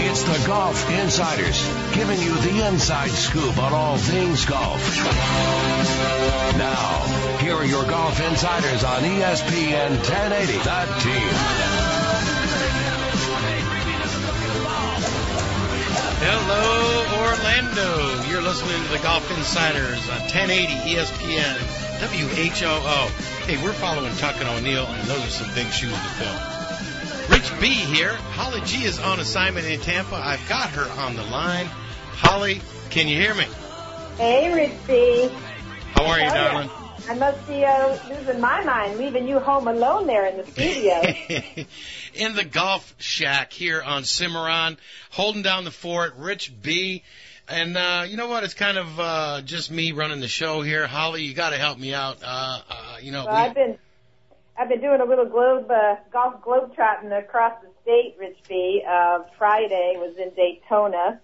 It's the Golf Insiders, giving you the inside scoop on all things golf. Now, here are your Golf Insiders on ESPN 1080. The team. Hello, Orlando. You're listening to the Golf Insiders on 1080 ESPN WHOO. Hey, we're following Tuck and O'Neill, and those are some big shoes to fill. B here. Holly G is on assignment in Tampa. I've got her on the line. Holly, can you hear me? Hey, Richie. How are you, ya. darling? I must be uh, losing my mind, leaving you home alone there in the studio. in the golf shack here on Cimarron, holding down the fort, Rich B. And uh, you know what? It's kind of uh, just me running the show here. Holly, you got to help me out. Uh, uh, you know, well, I've been I've been doing a little globe uh, golf globe trotting across the state, Rich B. Uh, Friday was in Daytona,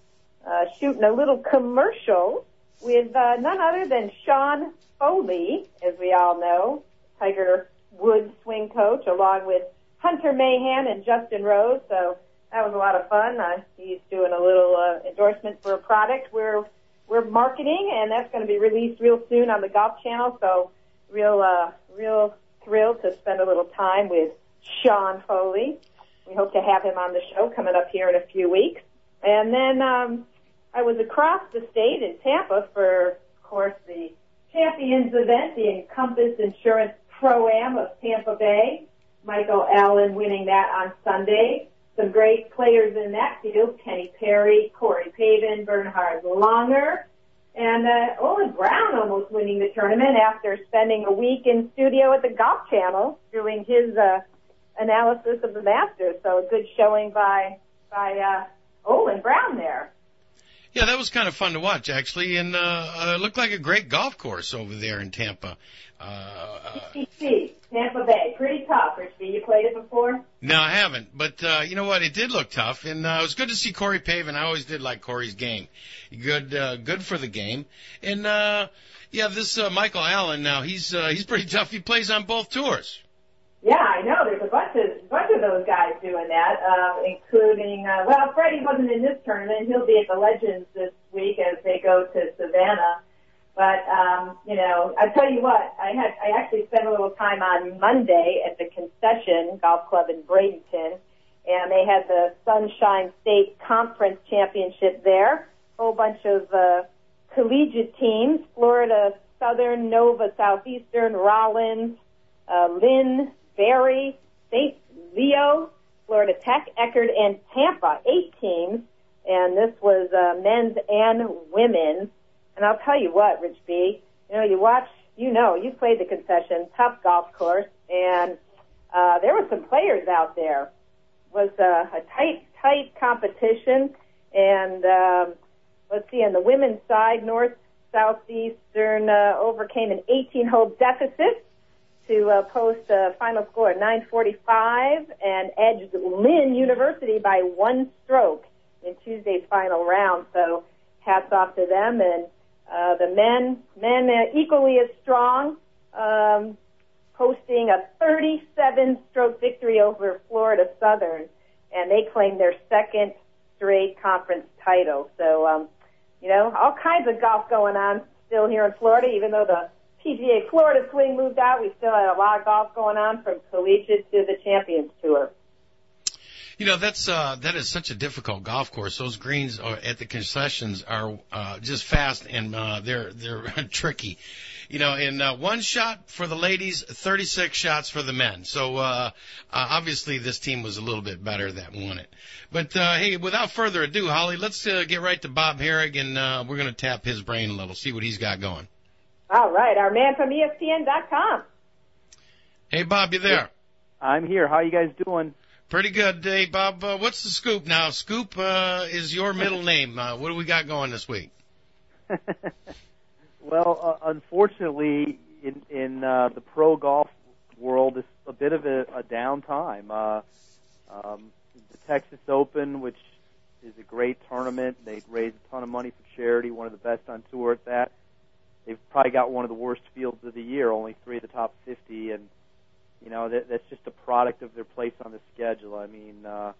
uh, shooting a little commercial with uh, none other than Sean Foley, as we all know, Tiger Woods swing coach, along with Hunter Mahan and Justin Rose. So that was a lot of fun. Uh, he's doing a little uh, endorsement for a product we're we're marketing, and that's going to be released real soon on the Golf Channel. So real uh, real thrilled to spend a little time with Sean Foley. We hope to have him on the show coming up here in a few weeks. And then um, I was across the state in Tampa for, of course, the Champions event, the Encompass Insurance Pro Am of Tampa Bay. Michael Allen winning that on Sunday. Some great players in that field: Kenny Perry, Corey Pavin, Bernhard Langer, and uh, Olin Browne almost winning the tournament after spending a week in studio at the Golf Channel doing his uh, analysis of the Masters. So a good showing by by uh, Olin Browne there. yeah, that was kind of fun to watch actually, and uh, uh, it looked like a great golf course over there in Tampa. Uh, uh, Tampa Bay, pretty tough. Rich, B. you played it before? No, I haven't. But uh, you know what? It did look tough, and uh, it was good to see Corey Pavin. I always did like Corey's game. Good, uh, good for the game. And uh, yeah, this uh, Michael Allen now he's uh, he's pretty tough. He plays on both tours. Yeah, I know. There's a bunch of bunch of those guys doing that, um, including uh, well, Freddie wasn't in this tournament. He'll be at the Legends this week as they go to Savannah. But um, you know, I tell you what, I had I actually spent a little time on Monday at the Concession Golf Club in Bradenton, and they had the Sunshine State Conference Championship there. A whole bunch of uh, collegiate teams: Florida Southern, Nova Southeastern, Rollins, uh, Lynn, Barry, St. Leo, Florida Tech, Eckerd, and Tampa. Eight teams, and this was uh, men's and women's. And I'll tell you what, Rich B, you know, you watch, you know, you played the concession, tough golf course, and uh, there were some players out there. It was uh, a tight, tight competition, and um, let's see, on the women's side, Nova Southeastern uh, overcame an 18-hole deficit to uh, post a final score of 945 and edged Lynn University by one stroke in Tuesday's final round. So hats off to them and uh, the men, men equally as strong, um, posting a 37 stroke victory over Florida Southern and they claimed their second straight conference title. So, um, you know, all kinds of golf going on still here in Florida, even though the PGA Florida swing moved out. We still had a lot of golf going on from collegiate to the Champions Tour. You know, that's uh, that is such a difficult golf course. Those greens are, at the concessions are uh, just fast and uh, they're they're tricky. You know, in uh, one shot for the ladies, 36 shots for the men. So uh, uh, obviously this team was a little bit better that won it. But uh, hey, without further ado, Holly, let's uh, get right to Bob Harig and uh, we're going to tap his brain a little, see what he's got going. All right, our man from ESPN.com. Hey, Bob, you there? I'm here. How you guys doing? Pretty good. Hey, Bob, uh, what's the scoop now? Scoop uh, is your middle name. Uh, what do we got going this week? well, uh, unfortunately, in in uh, the pro golf world, it's a bit of a, a downtime. Uh, um, the Texas Open, which is a great tournament, they raise a ton of money for charity. One of the best on tour at that. They've probably got one of the worst fields of the year. Only three of the top 50, and you know that, that's just a product of their place on the schedule. I mean, uh,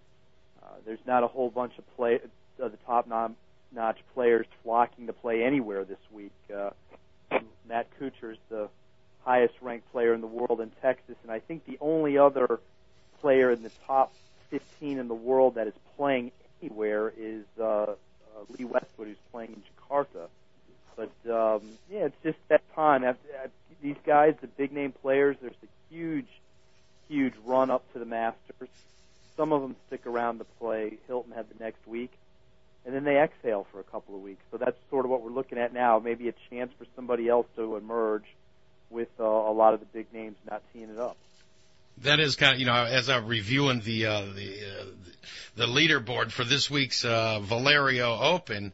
uh, there's not a whole bunch of play of the top notch players flocking to play anywhere this week. Uh, Matt Kuchar's the highest ranked player in the world in Texas, and I think the only other player in the top 15 in the world that is playing anywhere is uh, uh, Lee Westwood, who's playing in Jakarta. But um, yeah, it's just that time. After, after these guys, the big name players, there's a huge, huge run up to the Masters. Some of them stick around to play Hilton Head the next week and then they exhale for a couple of weeks. So that's sort of what we're looking at now. Maybe a chance for somebody else to emerge with uh, a lot of the big names not teeing it up. That is kind of you know as I'm reviewing the uh, the uh, the leaderboard for this week's uh, Valero Open.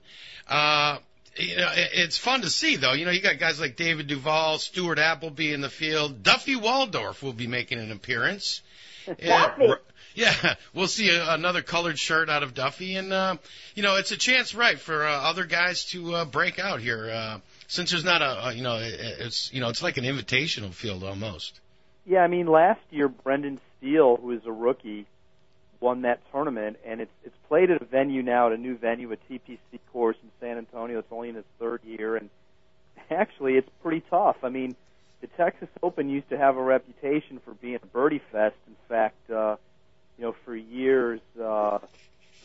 Uh, you know, it's fun to see though. You know, you got guys like David Duval, Stuart Appleby in the field. Duffy Waldorf will be making an appearance. Duffy. Yeah, we'll see a, another colored shirt out of Duffy, and uh, you know it's a chance, right, for uh, other guys to uh, break out here. Uh, since there's not a, a, you know, it's you know it's like an invitational field almost. Yeah, I mean last year Brendan Steele, who is a rookie, won that tournament, and it's it's played at a venue now, at a new venue, a TPC course in San Antonio. It's only in its third year, and actually it's pretty tough. I mean, the Texas Open used to have a reputation for being a birdie fest. In fact. uh you know, for years, uh,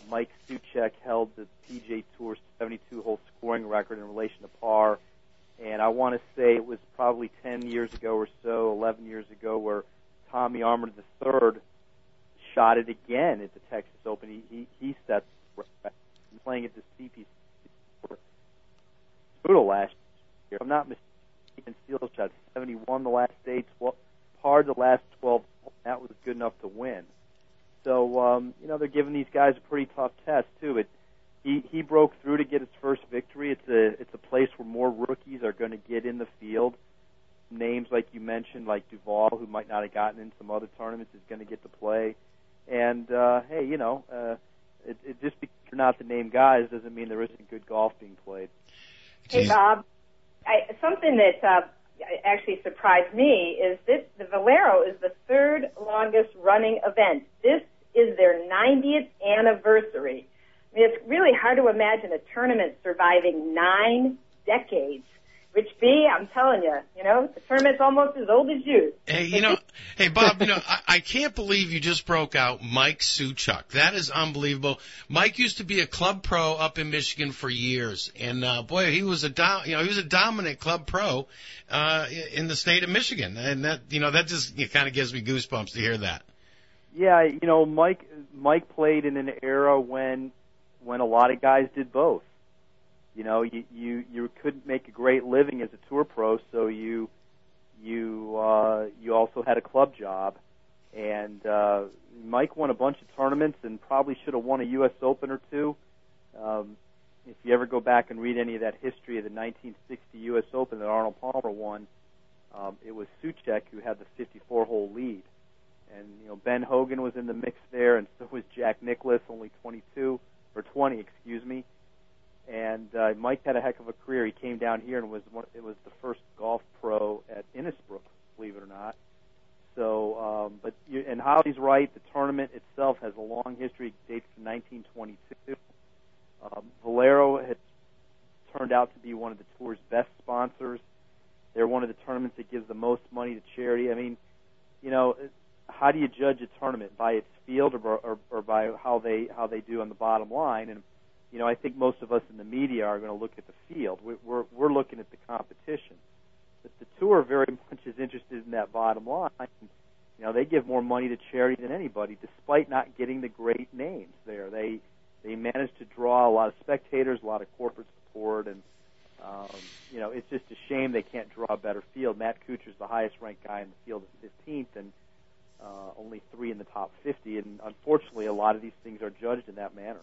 Mike Souchak held the PGA Tour 72-hole scoring record in relation to par. And I want to say it was probably 10 years ago or so, 11 years ago, where Tommy Armour III shot it again at the Texas Open. He he, he set playing at the TPC brutal last year. If I'm not mistaken, Steele shot 71 the last day, 12, par the last 12. That was good enough to win. So um, you know they're giving these guys a pretty tough test too. It he he broke through to get his first victory. It's a it's a place where more rookies are going to get in the field. Names like you mentioned, like Duval, who might not have gotten in some other tournaments, is going to get to play. And uh, hey, you know, uh, it, it just because you're not the name guys doesn't mean there isn't good golf being played. Hey Bob, I, something that uh, actually surprised me is that the Valero is the third longest running event. This is their 90th anniversary. I mean, it's really hard to imagine a tournament surviving nine decades. Rich B, I'm telling you, you know, the tournament's almost as old as you. Hey, you know, hey Bob, you know, I, I can't believe you just broke out Mike Souchak. That is unbelievable. Mike used to be a club pro up in Michigan for years, and uh, boy, he was a do- you know he was a dominant club pro uh, in the state of Michigan, and that you know that just it kind of gives me goosebumps to hear that. Yeah, you know, Mike Mike played in an era when when a lot of guys did both. You know, you you you couldn't make a great living as a tour pro, so you you uh, you also had a club job, and uh, Mike won a bunch of tournaments and probably should have won a U.S. Open or two. Um, if you ever go back and read any of that history of the 1960 U.S. Open that Arnold Palmer won, um, it was Souchak who had the 54-hole lead and you know Ben Hogan was in the mix there, and so was Jack Nicklaus, only 22 or 20, excuse me. And uh, Mike had a heck of a career. He came down here and was one, it was the first golf pro at Innisbrook, believe it or not. So, um, but you, and Holly's right. The tournament itself has a long history. It dates from 1922. Um, Valero has turned out to be one of the tour's best sponsors. They're one of the tournaments that gives the most money to charity. I mean, you know, how do you judge a tournament by its field or, or, or by how they how they do on the bottom line? And you know, I think most of us in the media are going to look at the field. We, we're we're looking at the competition. But the tour very much is interested in that bottom line. You know, they give more money to charity than anybody, despite not getting the great names there. They they manage to draw a lot of spectators, a lot of corporate support, and um, you know, it's just a shame they can't draw a better field. Matt Kuchar's the highest ranked guy in the field at 15th, and uh, only three in the top 50, and unfortunately, a lot of these things are judged in that manner.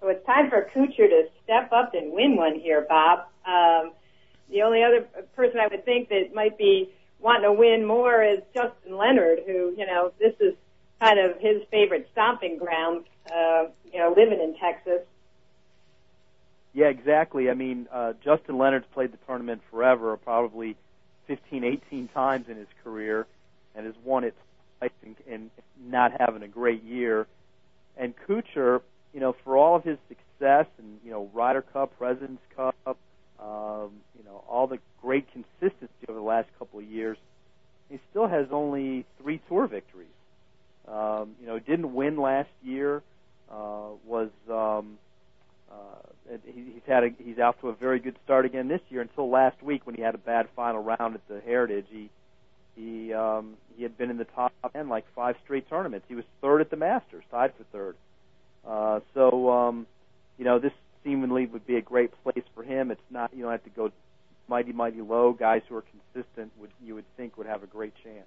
So it's time for Kuchar to step up and win one here, Bob. Um, the only other person I would think that might be wanting to win more is Justin Leonard, who, you know, this is kind of his favorite stomping ground, uh, you know, living in Texas. Yeah, exactly. I mean, uh, Justin Leonard's played the tournament forever, probably 15, 18 times in his career, and has won it twice and, and not having a great year. And Kuchar, you know, for all of his success and you know Ryder Cup, Presidents Cup, um, you know all the great consistency over the last couple of years, he still has only three tour victories. Um, you know, didn't win last year. Uh, was um, uh, he, he's had a, he's off to a very good start again this year until last week when he had a bad final round at the Heritage. He he um, he had been in the top ten like five straight tournaments. He was third at the Masters, tied for third. Uh, so, um, you know, this seemingly would be a great place for him. It's not, you don't have to go mighty, mighty low. Guys who are consistent would, you would think would have a great chance.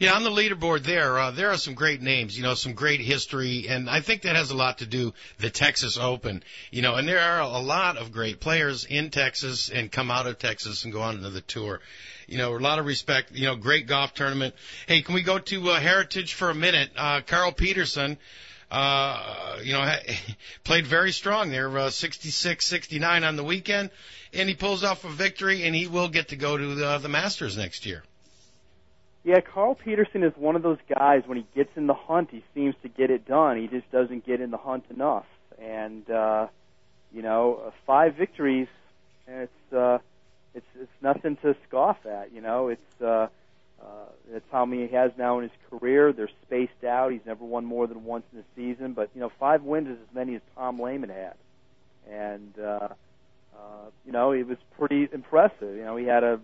Yeah, on the leaderboard there, uh, there are some great names, you know, some great history, and I think that has a lot to do the Texas Open, you know, and there are a lot of great players in Texas and come out of Texas and go on to the tour. You know, a lot of respect, you know, great golf tournament. Hey, can we go to uh, Heritage for a minute? Uh, Carl Pettersson, uh, you know, played very strong there, uh, 66, 69 on the weekend, and he pulls off a victory, and he will get to go to the, the Masters next year. Yeah, Carl Pettersson is one of those guys. When he gets in the hunt, he seems to get it done. He just doesn't get in the hunt enough. And uh, you know, uh, five victories, and it's uh, it's it's nothing to scoff at. You know, it's uh, uh, that's how many he has now in his career. They're spaced out. He's never won more than once in a season, but you know, five wins is as many as Tom Lehman had, and uh, uh, you know, it was pretty impressive. You know, he had a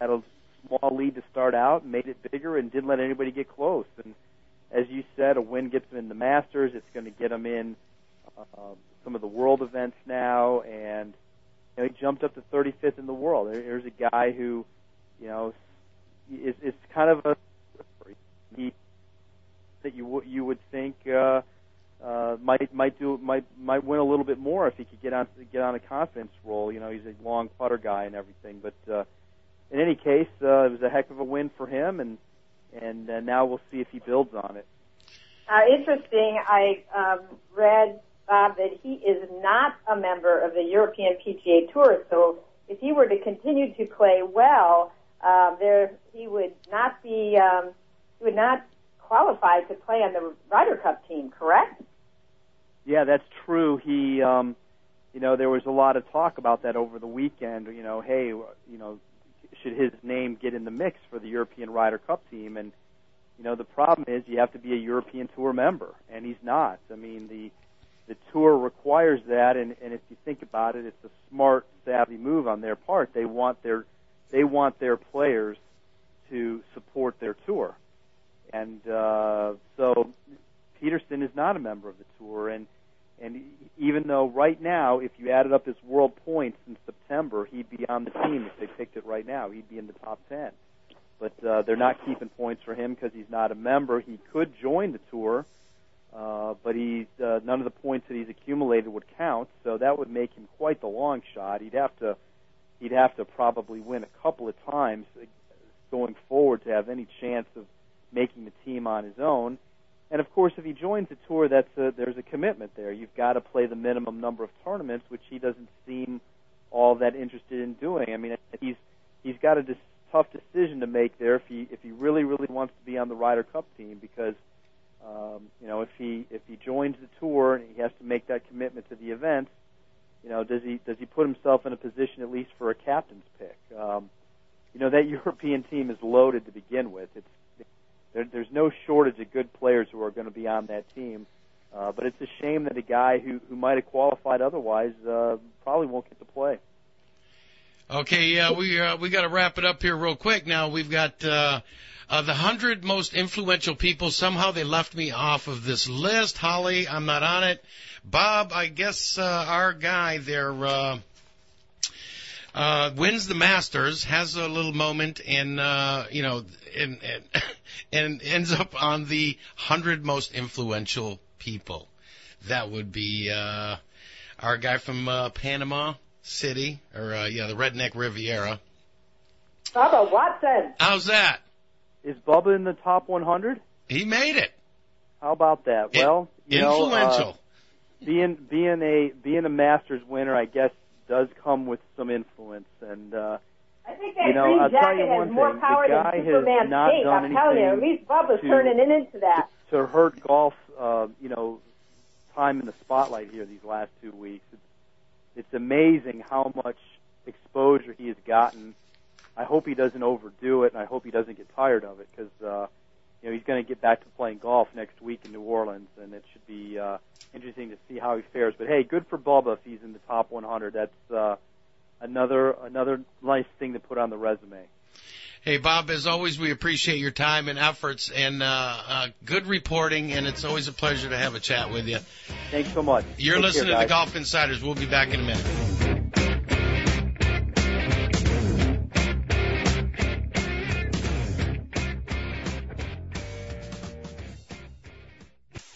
had a small lead to start out, made it bigger, and didn't let anybody get close. And as you said, a win gets him in the Masters. It's going to get him in uh, some of the world events now, and you know, he jumped up to 35th in the world. There's a guy who, you know, is, is kind of a that you you would think uh, uh, might might do might might win a little bit more if he could get on get on a confidence roll. You know, he's a long putter guy and everything. But uh, in any case, uh, it was a heck of a win for him, and and uh, now we'll see if he builds on it. Uh, interesting. I um, read Bob that he is not a member of the European PGA Tour. So if he were to continue to play well, uh, there he would not be um, he would not qualify to play on the Ryder Cup team. Correct? Yeah, that's true. He, um, you know, there was a lot of talk about that over the weekend. You know, hey, you know, should his name get in the mix for the European Ryder Cup team? And you know, the problem is you have to be a European Tour member, and he's not. I mean, the the tour requires that, and, and if you think about it, it's a smart, savvy move on their part. They want their they want their players to support their tour, and uh, so Pettersson is not a member of the tour, and and even though right now, if you added up his world points in September, he'd be on the team if they picked it right now. He'd be in the top 10. But uh, they're not keeping points for him because he's not a member. He could join the tour, uh, but he's uh, none of the points that he's accumulated would count. So that would make him quite the long shot. He'd have to he'd have to probably win a couple of times going forward to have any chance of making the team on his own. And of course, if he joins the tour, that's a, there's a commitment there. You've got to play the minimum number of tournaments, which he doesn't seem all that interested in doing. I mean, he's he's got a dis- tough decision to make there if he if he really really wants to be on the Ryder Cup team because um, you know if he if he joins the tour and he has to make that commitment to the events, you know does he does he put himself in a position at least for a captain's pick? Um, you know that European team is loaded to begin with. It's there, there's no shortage of good players who are going to be on that team. Uh, but it's a shame that a guy who, who might have qualified otherwise uh, probably won't get to play. Okay, yeah, we uh, we got to wrap it up here real quick. Now we've got uh, uh, the hundred most influential people. Somehow they left me off of this list. Holly, I'm not on it. Bob, I guess uh, our guy there. Uh, uh, wins the Masters, has a little moment, and uh, you know, and, and and ends up on the hundred most influential people. That would be uh, our guy from uh, Panama City, or uh, yeah, the Redneck Riviera. Bubba Watson. How's that? Is Bubba in the top 100? He made it. How about that? Well, you know, uh, Influential. being being a being a Masters winner, I guess, does come with some influence. And uh, I think that You know, green I'll tell jacket you has one more thing. power The guy than has Superman's not cape. done I'm telling you, at anything least Bubba's to- turning it into that. to hurt golf, uh, you know, time in the spotlight here these last two weeks. It's, it's amazing how much exposure he has gotten. I hope he doesn't overdo it, and I hope he doesn't get tired of it because uh, you know he's going to get back to playing golf next week in New Orleans, and it should be uh, interesting to see how he fares. But hey, good for Bubba if he's in the top 100. That's uh, another another nice thing to put on the resume. Hey, Bob, as always, we appreciate your time and efforts and uh, uh, good reporting, and it's always a pleasure to have a chat with you. Thanks so much. You're Take listening care, to the. Golf Insiders. We'll be back in a minute.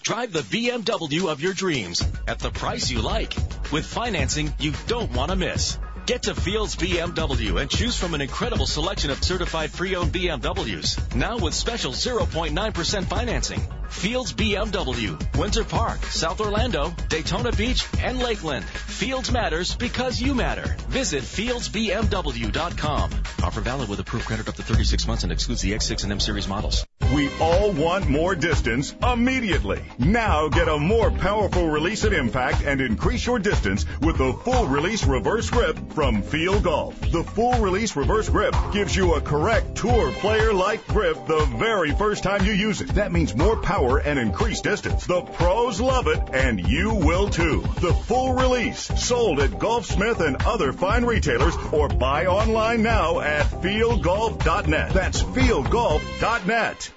Drive the BMW of your dreams at the price you like with financing you don't want to miss. Get to Fields BMW and choose from an incredible selection of certified pre-owned BMWs. Now with special 0.9% financing. Fields BMW, Winter Park, South Orlando, Daytona Beach, and Lakeland. Fields matters because you matter. Visit fieldsbmw.com. Offer valid with approved credit up to 36 months and excludes the X6 and M series models. We all want more distance immediately. Now get a more powerful release and impact and increase your distance with the full release reverse grip from Field Golf. The full release reverse grip gives you a correct tour player like grip the very first time you use it. That means more power and increased distance. The pros love it and you will too. The full release sold at Golfsmith and other fine retailers or buy online now at fieldgolf.net. That's fieldgolf.net.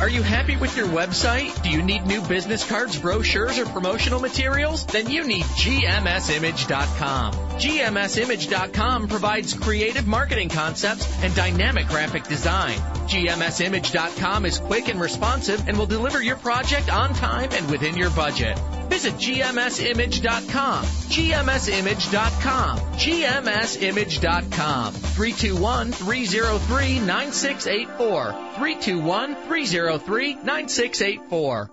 Are you happy with your website? Do you need new business cards, brochures, or promotional materials? Then you need GMSimage.com. GMSimage.com provides creative marketing concepts and dynamic graphic design. GMSimage.com is quick and responsive and will deliver your project on time and within your budget. Visit GMSimage.com. GMSimage.com. GMSimage.com. 321-303-9684. 321-303-9684.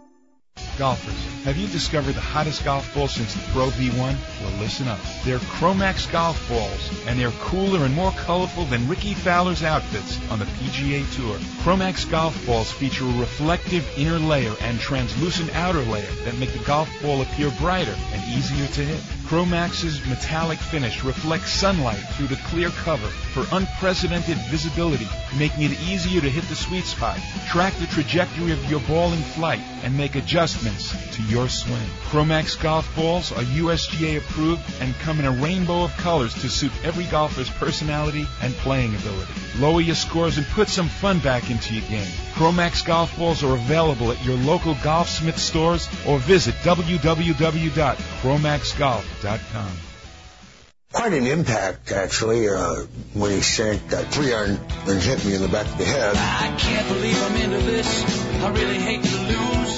Golfers, have you discovered the hottest golf ball since the Pro V1? Well, listen up. They're Chromax golf balls, and they're cooler and more colorful than Rickie Fowler's outfits on the PGA Tour. Chromax golf balls feature a reflective inner layer and translucent outer layer that make the golf ball appear brighter and easier to hit. Chromax's metallic finish reflects sunlight through the clear cover for unprecedented visibility, making it easier to hit the sweet spot, track the trajectory of your ball in flight, and make adjustments to your swing. Chromax golf balls are USGA approved and come in a rainbow of colors to suit every golfer's personality and playing ability. Lower your scores and put some fun back into your game. Chromax golf balls are available at your local Golfsmith stores or visit www.chromaxgolf.com. Quite an impact, actually, uh, when he sank that three iron and hit me in the back of the head. I can't believe I'm into this. I really hate to lose.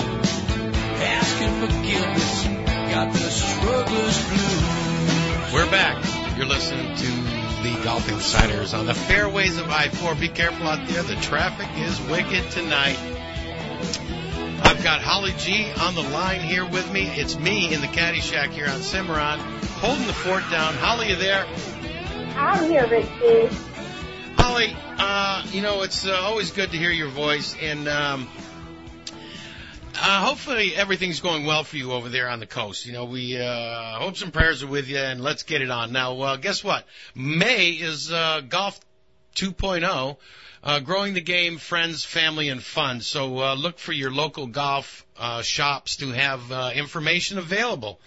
Asking forgiveness. Got the struggler's blues. We're back. You're listening to the Golf Insiders on the fairways of I-4. Be careful out there. The traffic is wicked tonight. I've got Holly G on the line here with me. It's me in the caddy shack here on Cimarron, holding the fort down. Holly, you there? I'm here, Richie. Holly, uh, you know, it's uh, always good to hear your voice, and um, uh, hopefully everything's going well for you over there on the coast. You know, we uh, hopes and prayers are with you, and let's get it on. Now, uh, guess what? May is uh, Golf 2.0. Uh, growing the game, friends, family, and fun. So uh, look for your local golf uh, shops to have uh, information available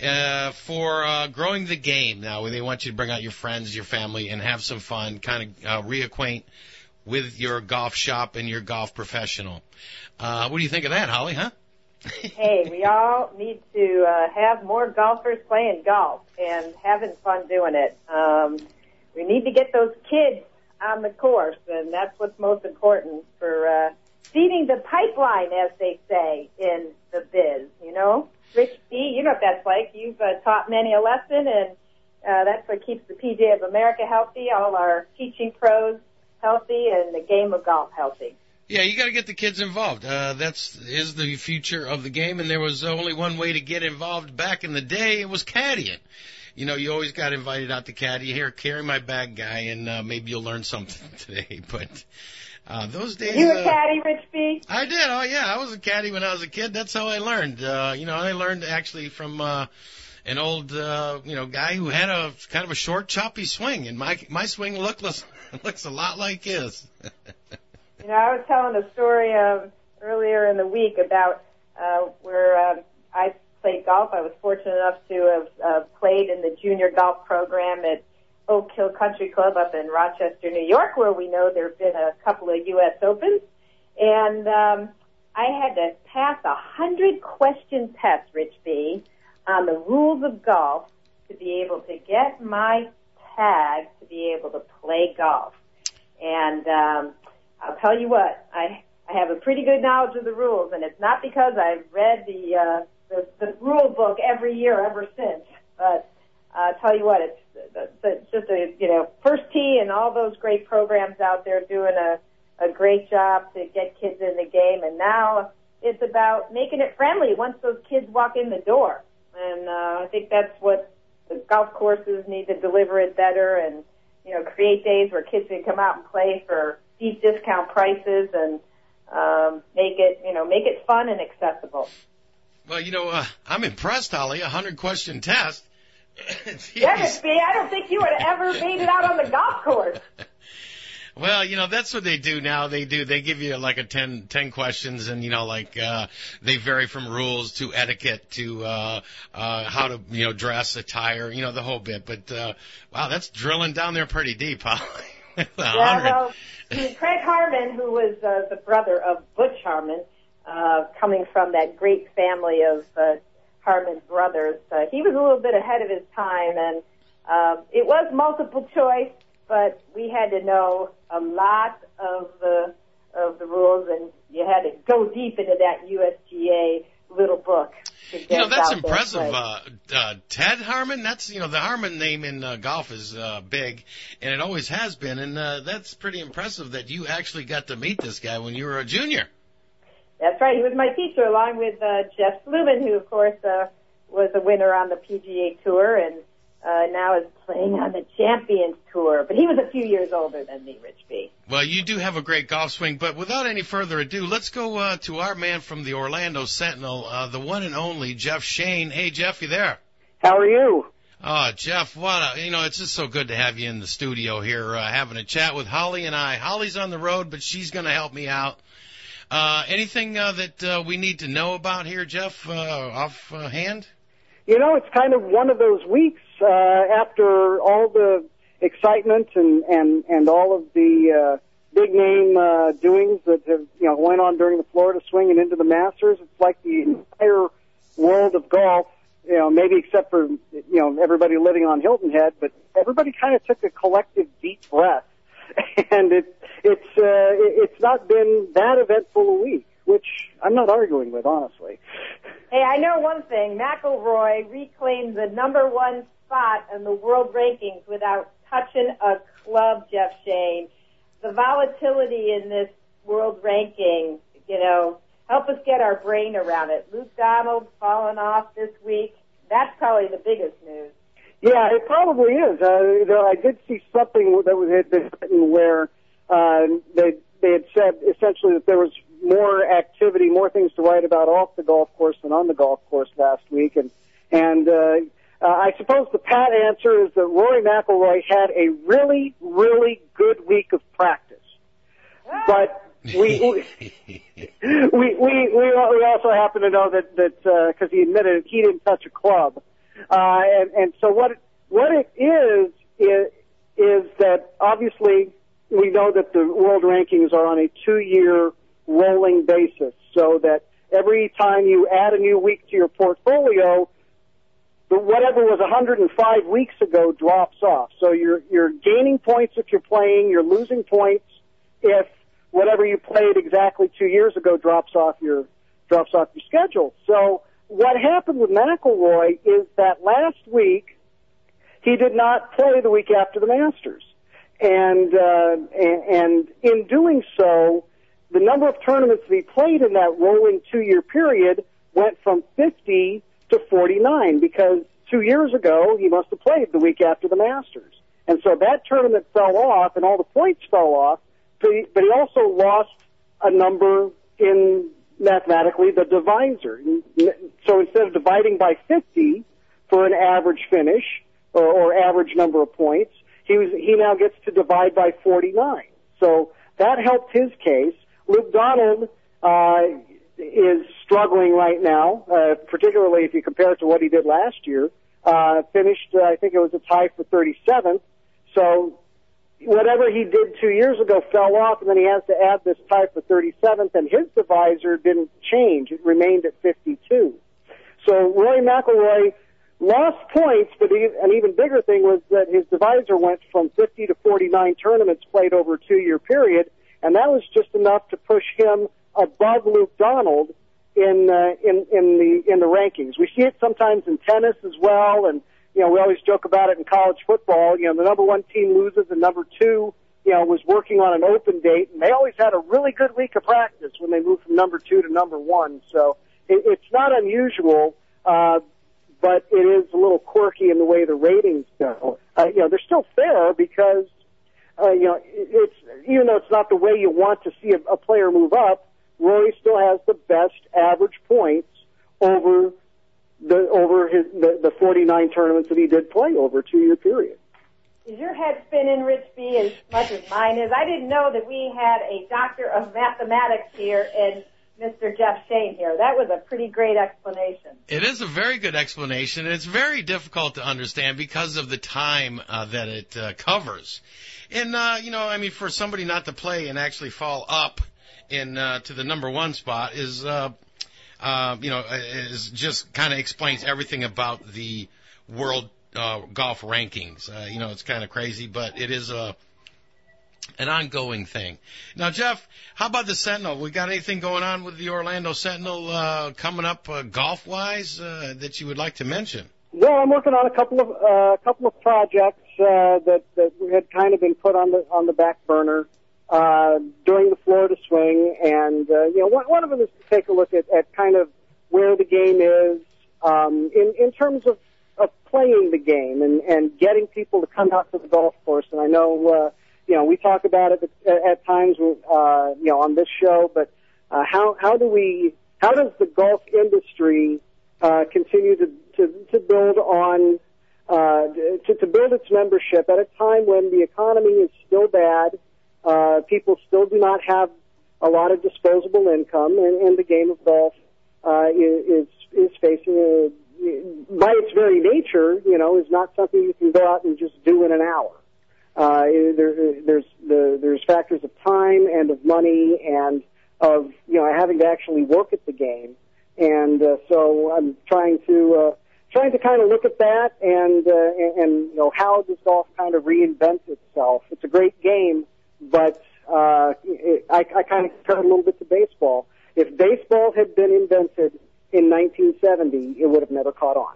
uh, for uh, growing the game. Now they want you to bring out your friends, your family, and have some fun. Kind of uh, reacquaint with your golf shop and your golf professional. Uh, what do you think of that, Holly? Huh? hey, we all need to uh, have more golfers playing golf and having fun doing it. Um, we need to get those kids on the course, and that's what's most important for uh, feeding the pipeline, as they say in the biz. You know, Rich B, you know what that's like. You've uh, taught many a lesson, and uh, that's what keeps the PGA of America healthy, all our teaching pros healthy, and the game of golf healthy. Yeah, you got to get the kids involved. Uh, that's is the future of the game, and there was only one way to get involved back in the day. It was caddying. You know, you always got invited out to caddy. Here, carry my bag, guy, and uh, maybe you'll learn something today. But uh, those days, You a uh, caddy, Rich B? I did. Oh yeah, I was a caddy when I was a kid. That's how I learned. Uh, you know, I learned actually from uh, an old uh, you know guy who had a kind of a short, choppy swing, and my my swing looks looks a lot like his. You know, I was telling a story um, earlier in the week about uh, where um, I played golf. I was fortunate enough to have uh, played in the junior golf program at Oak Hill Country Club up in Rochester, New York, where we know there have been a couple of U.S. Opens. And um, I had to pass a hundred question test, Rich B, on the rules of golf to be able to get my tag to be able to play golf. And um, I'll tell you what, I I have a pretty good knowledge of the rules, and it's not because I've read the uh, the, the rule book every year ever since. But uh, I'll tell you what, it's, it's, it's just a you know First Tee and all those great programs out there doing a a great job to get kids in the game, and now it's about making it friendly once those kids walk in the door. And uh, I think that's what the golf courses need to deliver it better, and you know create days where kids can come out and play for deep discount prices and um, make it you know make it fun and accessible. Well, you know, uh, I'm impressed, Holly. A hundred question test. Yes, B, I don't think you would ever made it out on the golf course. Well, you know, that's what they do now. They do, they give you like a 10, 10 questions and, you know, like, uh, they vary from rules to etiquette to, uh, uh, how to, you know, dress, attire, you know, the whole bit. But, uh, wow, that's drilling down there pretty deep, huh? Yeah, well, Craig Harmon, who was uh, the brother of Butch Harmon, uh, coming from that great family of uh, Harmon brothers, uh, he was a little bit ahead of his time, and um, it was multiple choice, but we had to know a lot of the of the rules, and you had to go deep into that USGA little book. To You know, that's out there and impressive. Uh, uh, Ted Harmon, that's, you know, the Harmon name in uh, golf is, uh, big and it always has been. And, uh, that's pretty impressive that you actually got to meet this guy when you were a junior. That's right. He was my teacher, along with uh, Jeff Sluman, who, of course, uh, was a winner on the PGA Tour and uh, now is playing on the Champions Tour. But he was a few years older than me, Rich B. Well, you do have a great golf swing, but without any further ado, let's go, uh, to our man from the Orlando Sentinel, uh, the one and only Jeff Shain. Hey, Jeff, you there? How are you? Oh, Jeff, what a, you know, it's just so good to have you in the studio here, uh, having a chat with Holly and I. Holly's on the road, but she's going to help me out. Uh, anything, uh, that, uh, we need to know about here, Jeff, uh, off uh. You know, it's kind of one of those weeks uh, after all the excitement and and and all of the uh, big name uh, doings that have you know went on during the Florida Swing and into the Masters. It's like the entire world of golf. You know, maybe except for you know everybody living on Hilton Head, but everybody kind of took a collective deep breath, and it it's uh, it- it's not been that eventful a week, which I'm not arguing with honestly. Hey, I know one thing. McIlroy reclaimed the number one spot in the world rankings without touching a club, Jeff Shain. The volatility in this world ranking, you know, help us get our brain around it. Luke Donald falling off this week. That's probably the biggest news. Yeah, it probably is. Uh, I did see something that was, had been written where uh, they they had said essentially that there was more activity, more things to write about off the golf course than on the golf course last week, and and uh, uh, I suppose the pat answer is that Rory McIlroy had a really really good week of practice, but. We we we we also happen to know that that because he admitted he didn't touch a club, uh, and and so what what it is is is that obviously we know that the world rankings are on a two year rolling basis, so that every time you add a new week to your portfolio, the whatever whatever was 105 weeks ago drops off. So you're you're gaining points if you're playing, you're losing points if whatever you played exactly two years ago drops off your drops off your schedule. So what happened with McIlroy is that last week he did not play the week after the Masters, and uh, and, and in doing so, the number of tournaments that he played in that rolling two year period went from 50 to 49 because two years ago he must have played the week after the Masters. And so that tournament fell off and all the points fell off, but he, but he also lost a number in mathematically the divisor. So instead of dividing by 50 for an average finish or, or average number of points, he was, he now gets to divide by 49. So that helped his case. Luke Donald, uh, is struggling right now, uh, particularly if you compare it to what he did last year. Uh, finished, uh, I think it was a tie for 37th. So whatever he did two years ago fell off, and then he has to add this tie for 37th, and his divisor didn't change. It remained at 52. So Rory McIlroy lost points, but an even bigger thing was that his divisor went from 50 to 49 tournaments played over a two-year period, and that was just enough to push him above Luke Donald in uh, in in the in the rankings. We see it sometimes in tennis as well, and you know we always joke about it in college football. You know the number one team loses, and number two, you know, was working on an open date, and they always had a really good week of practice when they moved from number two to number one. So it, it's not unusual, uh, but it is a little quirky in the way the ratings go. Uh, you know, they're still fair because uh, you know it's even though it's not the way you want to see a, a player move up Rory still has the best average points over the over his the, the 49 tournaments that he did play over a two year period. Is your head spinning, Rich B, as much as mine is? I didn't know that we had a doctor of mathematics here and Mr. Jeff Shain here. That was a pretty great explanation. It is a very good explanation. It's very difficult to understand because of the time uh, that it uh, covers. And, uh, you know, I mean, for somebody not to play and actually fall up in uh, to the number one spot is uh, uh, you know is just kind of explains everything about the world uh, golf rankings. Uh, you know, it's kind of crazy, but it is a an ongoing thing. Now, Jeff, how about the Sentinel? We got anything going on with the Orlando Sentinel uh, coming up uh, golf wise uh, that you would like to mention? Well, I'm working on a couple of uh, a couple of projects uh, that that had kind of been put on the on the back burner uh, during the Florida swing, and uh, you know one, one of them is to take a look at, at kind of where the game is um, in in terms of, of playing the game and and getting people to come out to the golf course. And I know uh, you know we talk about it at, at times uh, you know on this show, but uh, how how do we how does the golf industry uh, continue to, to to build on uh, to, to build its membership at a time when the economy is still bad uh, people still do not have a lot of disposable income, and, and the game of golf uh, is is facing a by its very nature, you know, is not something you can go out and just do in an hour. Uh, there, there's the, there's factors of time and of money and of you know having to actually work at the game, and uh, so I'm trying to uh, trying to kind of look at that and uh, and, and you know how does golf kind of reinvent itself. It's a great game, but uh, it, I, I kind of it a little bit to baseball. If baseball had been invented in 1970, it would have never caught on.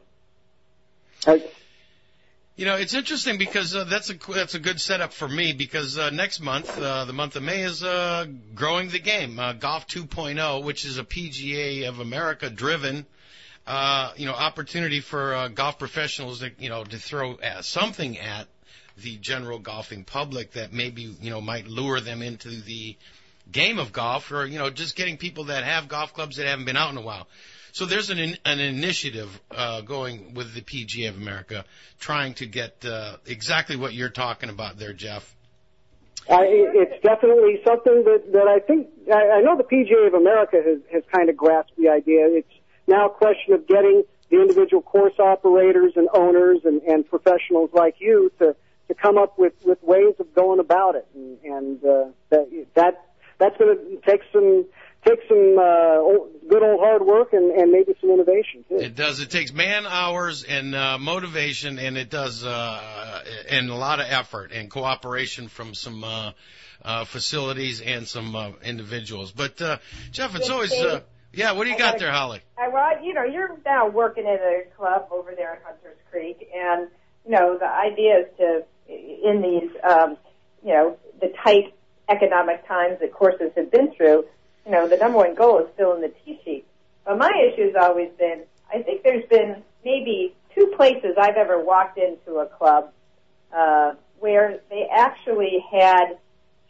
I, you know, it's interesting because uh, that's a that's a good setup for me because uh, next month, uh, the month of May, is uh, growing the game, uh, Golf 2.0, which is a PGA of America driven, uh, you know, opportunity for uh, golf professionals to you know to throw uh, something at the general golfing public that maybe you know might lure them into the game of golf or you know just getting people that have golf clubs that haven't been out in a while. So there's an an initiative uh, going with the PGA of America trying to get uh, exactly what you're talking about there, Jeff. I, it's definitely something that, that I think I, I know the PGA of America has, has kind of grasped the idea. It's now a question of getting the individual course operators and owners and, and professionals like you to to come up with with ways of going about it, and, and uh, that that that's going to take some takes some uh, old, good old hard work and, and maybe some innovation too. It does. It takes man hours and uh, motivation, and it does, uh, and a lot of effort and cooperation from some uh, uh, facilities and some uh, individuals. But uh, Jeff, it's always, uh, yeah. What do you got there, Holly? I, well, you know, you're now working at a club over there at Hunters Creek, and you know, the idea is to, in these, um, you know, the tight economic times that courses have been through, you know, the number one goal is still in the tee sheet. But my issue has always been, I think there's been maybe two places I've ever walked into a club uh, where they actually had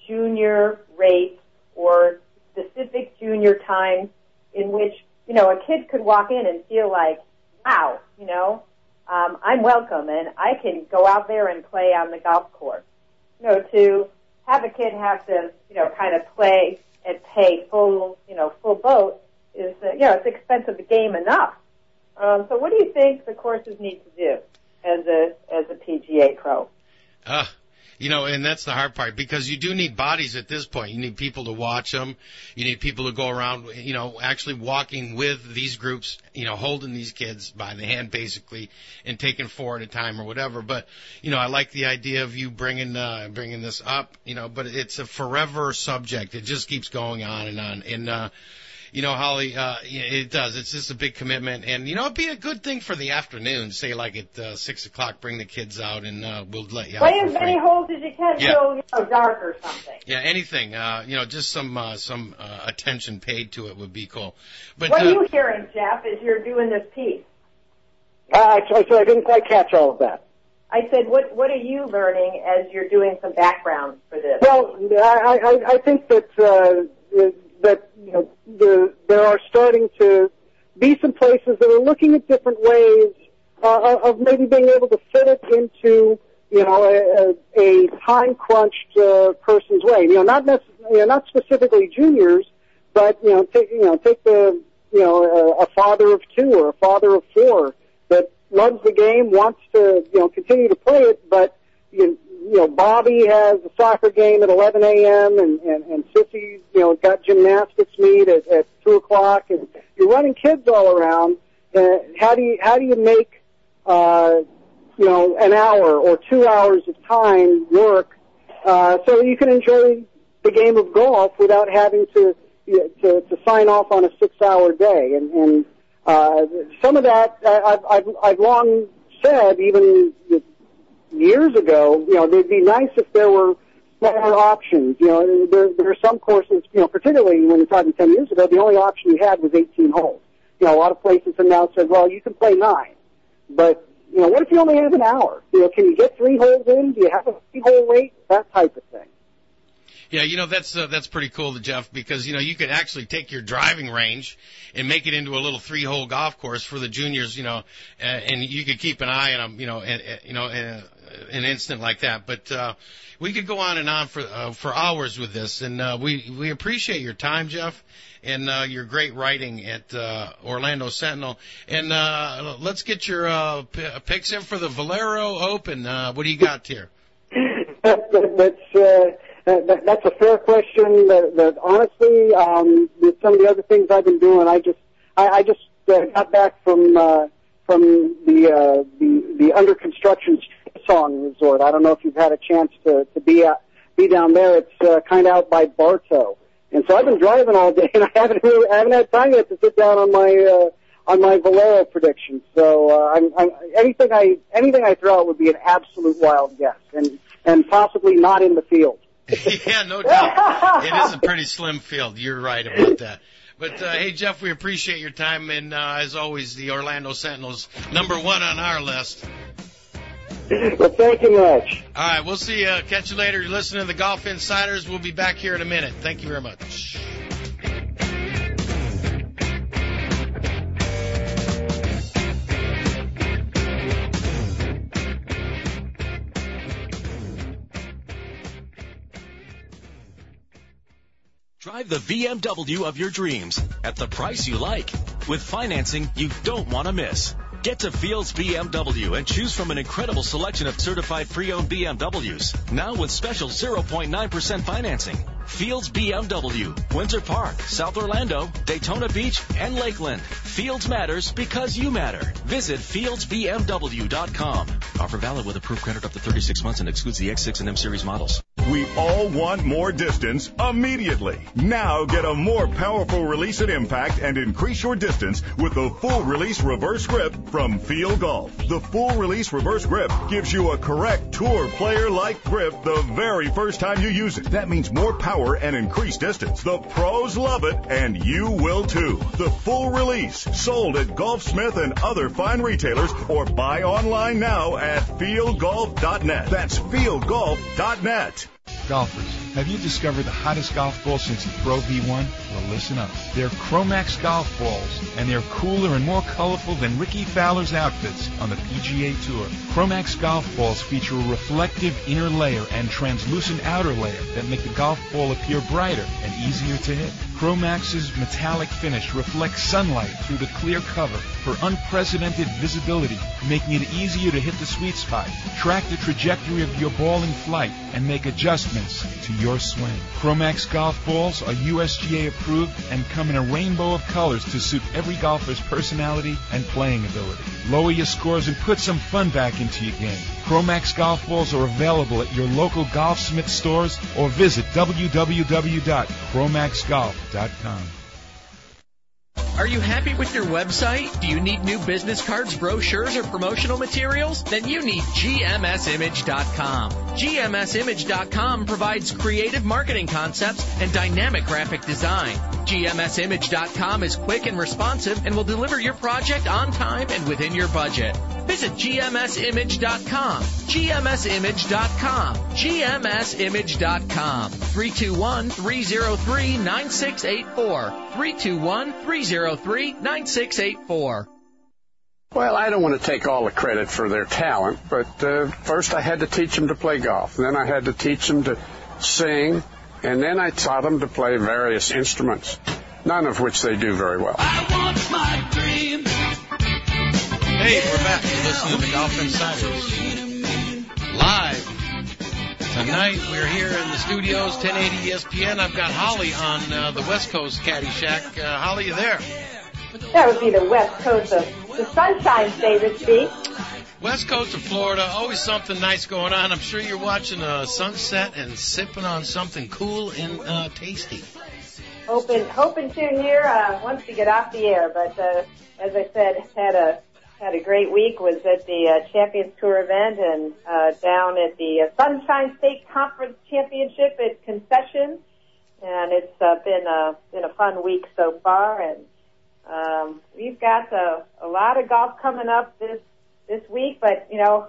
junior rates or specific junior times in which, you know, a kid could walk in and feel like, wow, you know, um, I'm welcome and I can go out there and play on the golf course. You know, to have a kid have to, you know, kind of play and pay full, you know, full boat is, uh, you know, it's expensive game enough. Um, so what do you think the courses need to do as a, as a PGA pro? Uh, you know, and that's the hard part because you do need bodies at this point. You need people to watch them. You need people to go around, you know, actually walking with these groups, you know, holding these kids by the hand basically and taking four at a time or whatever. But, you know, I like the idea of you bringing, uh, bringing this up, you know, but it's a forever subject. It just keeps going on and on. And, uh, you know, Holly, uh, it does. It's just a big commitment, and you know, it'd be a good thing for the afternoon. Say like at uh, six o'clock, bring the kids out, and uh, we'll let you. Play as for many holes as you can Yeah. till you know dark or something. Yeah, anything. Uh, you know, just some uh, some uh, attention paid to it would be cool. But what uh, are you hearing, Jeff, as you're doing this piece? Uh, so, so I didn't quite catch all of that. I said, what what are you learning as you're doing some background for this? Well, I, I, I think that uh, that you know the, there are starting to be some places that are looking at different ways uh, of maybe being able to fit it into you know a, a, time crunched uh, person's way. You know, not necessarily, you know, not specifically juniors, but you know, take you know take the you know a, a father of two or a father of four that loves the game, wants to you know continue to play it, but you, you know Bobby has a soccer game at 11 a.m. and and, and Sissy you know got gymnastics meet at, at two o'clock, and you're running kids all around. Uh, how do you how do you make uh, you know an hour or two hours of time work uh, so you can enjoy the game of golf without having to to, to sign off on a six hour day and and uh, some of that uh, I've, I've I've long said even years ago you know it'd be nice if there were smaller options. You know there there are some courses you know particularly when you're talking ten years ago the only option you had was 18 holes. You know a lot of places have now said well you can play nine. But you know what if you only have an hour? You know can you get three holes in? Do you have a three hole rate? That type of thing. Yeah, you know that's uh, that's pretty cool, Jeff, because you know you could actually take your driving range and make it into a little three-hole golf course for the juniors, you know, uh, and you could keep an eye on them, you know, and, you know, uh, an instant like that. But uh, we could go on and on for uh, for hours with this, and uh, we we appreciate your time, Jeff, and uh, your great writing at uh, Orlando Sentinel. And uh, let's get your uh, p- picks in for the Valero Open. Uh, what do you got here? that, that, that's uh, that, that's a fair question. That, that honestly, um, with some of the other things I've been doing, I just I, I just uh, got back from uh, from the uh, the the under construction song resort. I don't know if you've had a chance to to be at, be down there. It's uh, kind of out by Bartow, and so I've been driving all day, and I haven't really, I haven't had time yet to sit down on my uh, on my Valero predictions. So uh, I'm, I'm anything I anything I throw out would be an absolute wild guess, and and possibly not in the field. yeah, no doubt. It is a pretty slim field. You're right about that. But uh, hey, Jeff, we appreciate your time, and uh, as always, the Orlando Sentinels number one on our list. well, thank you much. All right, we'll see you. Catch you later. You're listening to the Golf Insiders. We'll be back here in a minute. Thank you very much. Drive the BMW of your dreams at the price you like with financing you don't want to miss. Get to Fields BMW and choose from an incredible selection of certified pre-owned BMWs. Now with special 0.9% financing. Fields BMW, Winter Park, South Orlando, Daytona Beach, and Lakeland. Fields matters because you matter. Visit fieldsbmw.com. Offer valid with approved credit up to 36 months and excludes the X6 and M series models. We all want more distance immediately. Now get a more powerful release and impact and increase your distance with the full release reverse grip from Feel Golf. The full release reverse grip gives you a correct tour player like grip the very first time you use it. That means more power and increased distance. The pros love it and you will too. The full release sold at Golfsmith and other fine retailers or buy online now at feelgolf.net. That's feelgolf.net. Golfers, have you discovered the hottest golf ball since the Pro V1? Well, listen up. They're Chromax golf balls, and they're cooler and more colorful than Rickie Fowler's outfits on the PGA Tour. Chromax golf balls feature a reflective inner layer and translucent outer layer that make the golf ball appear brighter and easier to hit. Chromax's metallic finish reflects sunlight through the clear cover for unprecedented visibility, making it easier to hit the sweet spot, track the trajectory of your ball in flight, and make adjustments to your swing. Chromax golf balls are USGA approved and come in a rainbow of colors to suit every golfer's personality and playing ability. Lower your scores and put some fun back into your game. Chromax golf balls are available at your local Golfsmith stores or visit www.chromaxgolf.com. Are you happy with your website? Do you need new business cards, brochures, or promotional materials? Then you need GMSimage.com. GMSimage.com provides creative marketing concepts and dynamic graphic design. GMSimage.com is quick and responsive and will deliver your project on time and within your budget. Visit GMSimage.com. GMSimage.com. GMSimage.com. 321-303-9684. 321-303-9684. Well, I don't want to take all the credit for their talent, but uh, first I had to teach them to play golf. Then I had to teach them to sing, and then I taught them to play various instruments, none of which they do very well. Hey, we're back. You're listening to the Golf Insiders live. Tonight we're here in the studios, 1080 ESPN. I've got Holly on uh, the West Coast Caddyshack. Uh, Holly, you there? That would be the west coast of the Sunshine State, Rich B. West Coast of Florida, always something nice going on. I'm sure you're watching a sunset and sipping on something cool and uh, tasty. Hoping, hoping to here uh, once we get off the air. But uh, as I said, had a had a great week. Was at the uh, Champions Tour event and uh, down at the uh, Sunshine State Conference Championship at Concession, and it's uh, been a been a fun week so far. And um, we've got a, a lot of golf coming up this this week, but you know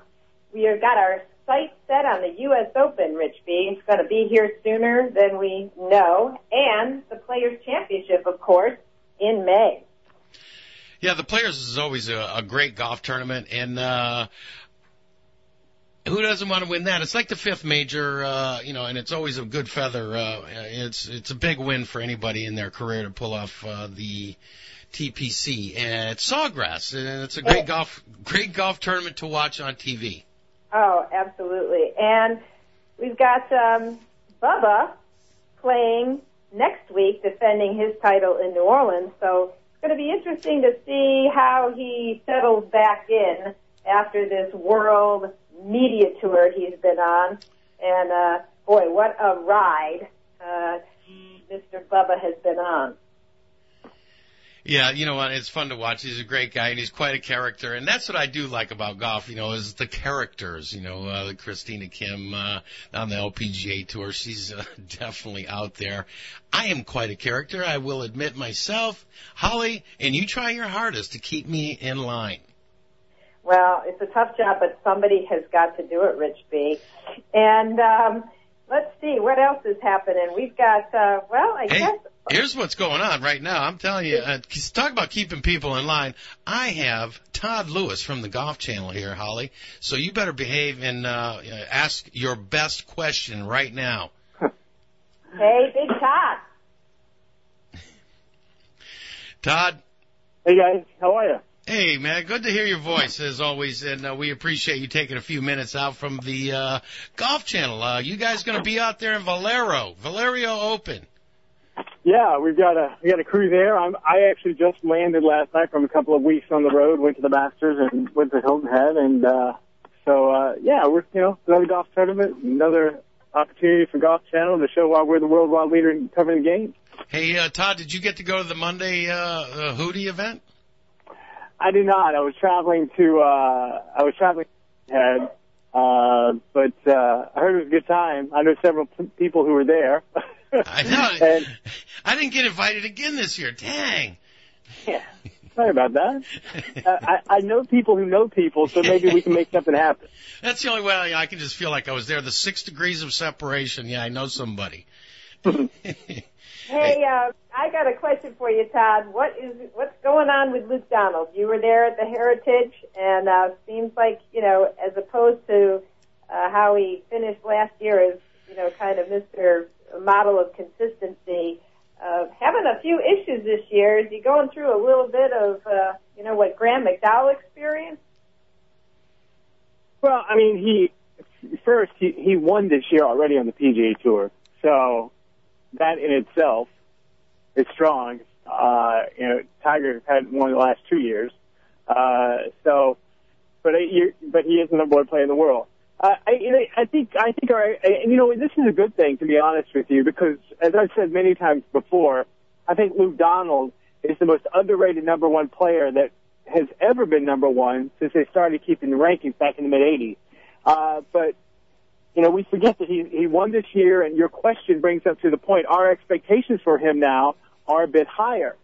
we've got our sights set on the U.S. Open. Rich B. It's going to be here sooner than we know, and the Players Championship, of course, in May. Yeah, the Players is always a, a great golf tournament, and uh, who doesn't want to win that? It's like the fifth major, uh, you know, and it's always a good feather. Uh, it's it's a big win for anybody in their career to pull off uh, the TPC, it's Sawgrass, and it's a great golf great golf tournament to watch on TV. Oh, absolutely. And we've got um, Bubba playing next week, defending his title in New Orleans. So it's going to be interesting to see how he settles back in after this world media tour he's been on. And uh, boy, what a ride uh, Mr. Bubba has been on. Yeah, you know what? It's fun to watch. He's a great guy, and he's quite a character. And that's what I do like about golf. You know, is the characters. You know, uh, Christina Kim uh, on the LPGA tour. She's uh, definitely out there. I am quite a character. I will admit myself, Holly. And you try your hardest to keep me in line. Well, it's a tough job, but somebody has got to do it, Rich B. And um, let's see what else is happening. We've got uh, well, I Hey, guess here's what's going on right now. I'm telling you, uh, talk about keeping people in line. I have Todd Lewis from the Golf Channel here, Holly. So you better behave and uh, ask your best question right now. hey, Big Todd. Todd, Hey guys, how are you? Hey, man, good to hear your voice as always, and uh, we appreciate you taking a few minutes out from the uh, Golf Channel. Uh, you guys going to be out there in Valero, Valerio Open. Yeah, we've got a we got a crew there. I'm I actually just landed last night from a couple of weeks on the road. Went to the Masters and went to Hilton Head, and uh, so uh, yeah, we're you know another golf tournament, another opportunity for Golf Channel to show why we're the worldwide leader in covering the game. Hey, uh, Todd, did you get to go to the Monday uh, uh, Hootie event? I did not. I was traveling to uh, I was traveling to Head, uh, but uh, I heard it was a good time. I know several p- people who were there. I know. and I didn't get invited again this year. Dang. yeah, sorry about that. uh, I, I know people who know people, so maybe we can make something happen. That's the only way I, I can just feel like I was there. The six degrees of separation. Yeah, I know somebody. Hey, uh, I got a question for you, Todd. What is what's going on with Luke Donald? You were there at the Heritage, and uh, seems like you know, as opposed to uh, how he finished last year as you know, kind of Mr. Model of consistency. Uh, having a few issues this year. Is he going through a little bit of uh, you know what Graham McDowell experienced? Well, I mean, he first he he won this year already on the PGA Tour, so that in itself is strong. Uh, you know, Tiger had won the last two years, uh, so but you but he is the number one player in the world. Uh, I, I think I think our, and you know this is a good thing to be honest with you because as I've said many times before, I think Luke Donald is the most underrated number one player that has ever been number one since they started keeping the rankings back in the mid '80s. Uh, but you know, we forget that he he won this year, and your question brings up to the point. Our expectations for him now are a bit higher.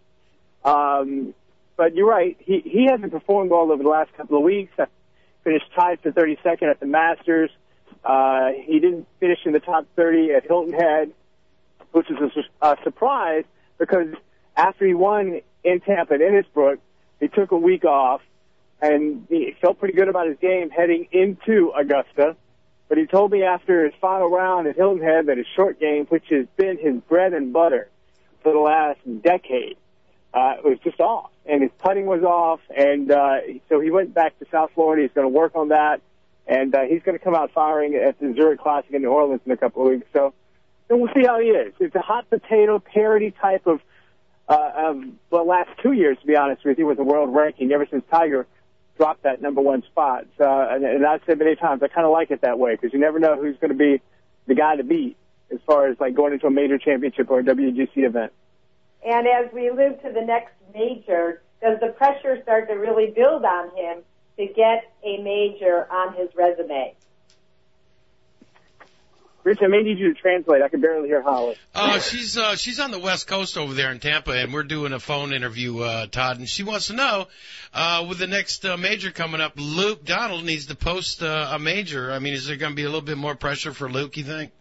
Um, but you're right. He he hasn't performed well over the last couple of weeks. Finished tied for 32nd at the Masters. Uh, he didn't finish in the top 30 at Hilton Head, which is a, a surprise because after he won in Tampa at Innisbrook, he took a week off and he felt pretty good about his game heading into Augusta. But he told me after his final round at Hilton Head that his short game, which has been his bread and butter for the last decade, uh, was just off. And his putting was off. And uh, so he went back to South Florida. He's going to work on that. And uh, he's going to come out firing at the Zurich Classic in New Orleans in a couple of weeks. So and we'll see how he is. It's a hot potato parody type of uh, of the last two years, to be honest with you, with the world ranking ever since Tiger dropped that number one spot. Uh, and, and I've said many times, I kind of like it that way because you never know who's going to be the guy to beat as far as like going into a major championship or a WGC event. And as we move to the next major, does the pressure start to really build on him to get a major on his resume? Rich, I may need you to translate. I can barely hear Holly. Uh, she's uh, she's on the West Coast over there in Tampa, and we're doing a phone interview, uh, Todd, and she wants to know, uh, with the next uh, major coming up, Luke Donald needs to post uh, a major. I mean, is there going to be a little bit more pressure for Luke? You think?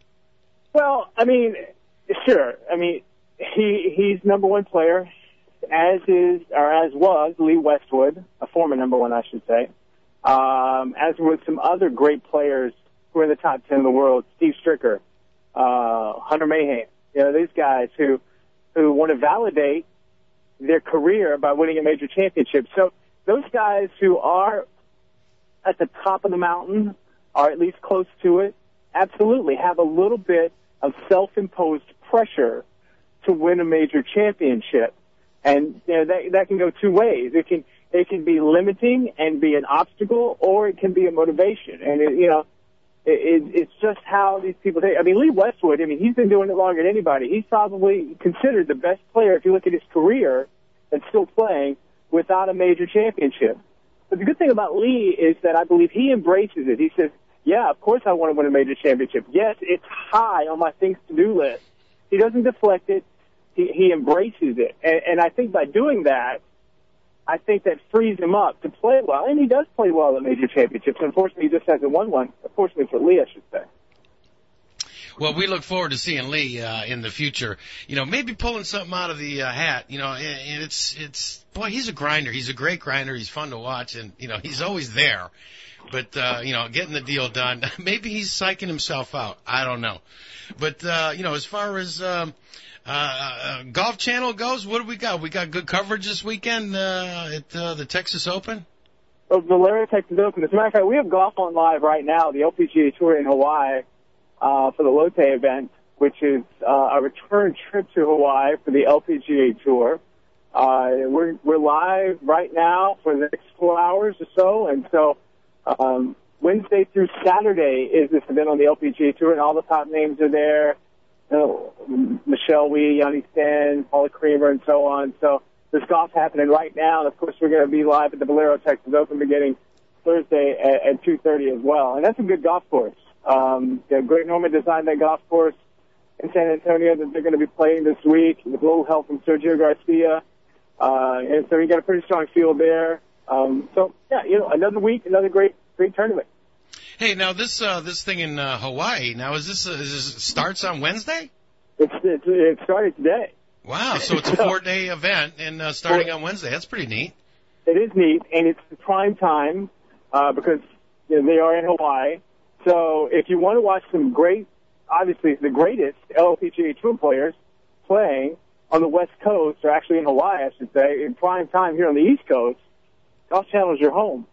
Well, I mean, sure. I mean, he he's number one player, as is or as was Lee Westwood, a former number one, I should say. Um, as with some other great players who are in the top ten in the world, Steve Stricker, uh, Hunter Mahan. You know, these guys who who want to validate their career by winning a major championship. So those guys who are at the top of the mountain, or at least close to it, absolutely have a little bit of self-imposed pressure to win a major championship. And you know, that that can go two ways. It can it can be limiting and be an obstacle, or it can be a motivation. And it, you know, it, it, it's just how these people think. I mean, Lee Westwood. I mean, he's been doing it longer than anybody. He's probably considered the best player if you look at his career and still playing without a major championship. But the good thing about Lee is that I believe he embraces it. He says, "Yeah, of course I want to win a major championship. Yes, it's high on my things to do list." He doesn't deflect it. He, he embraces it, and, and I think by doing that, I think that frees him up to play well, and he does play well at major championships. Unfortunately, he just hasn't won one. Unfortunately for Lee, I should say. Well, we look forward to seeing Lee uh, in the future. You know, maybe pulling something out of the uh, hat. You know, and, and it's it's boy, he's a grinder. He's a great grinder. He's fun to watch, and you know, he's always there. But uh, you know, getting the deal done. Maybe he's psyching himself out. I don't know. But uh, you know, as far as um, uh, uh, Golf Channel goes, what do we got? We got good coverage this weekend uh, at uh, the Texas Open. The Valero Texas Open. As a matter of fact, we have golf on live right now, the LPGA Tour in Hawaii, uh, for the Lotte event, which is uh, a return trip to Hawaii for the LPGA Tour. Uh, we're we're live right now for the next four hours or so, and so um, Wednesday through Saturday is this event on the LPGA Tour, and all the top names are there. You know, Michelle Wie, Yani Tseng, Paula Creamer, and so on. So there's golf happening right now, and of course we're going to be live at the Valero Texas Open beginning Thursday at, at 2:30 as well, and that's a good golf course. Um, yeah, Greg Norman designed that golf course in San Antonio that they're going to be playing this week with a little help from Sergio Garcia. Uh, and so you got a pretty strong field there. Um, so yeah, you know, another week, another great, great tournament. Hey, now this uh, this thing in uh, Hawaii. Now is this, uh, is this starts on Wednesday? It's, it's it started today. Wow, so it's a four day event and uh, starting on Wednesday. That's pretty neat. It is neat, and it's the prime time uh, because you know, they are in Hawaii. So if you want to watch some great, obviously the greatest LPGA Tour players playing on the West Coast, or actually in Hawaii, I should say, in prime time here on the East Coast, Golf Channel is your home.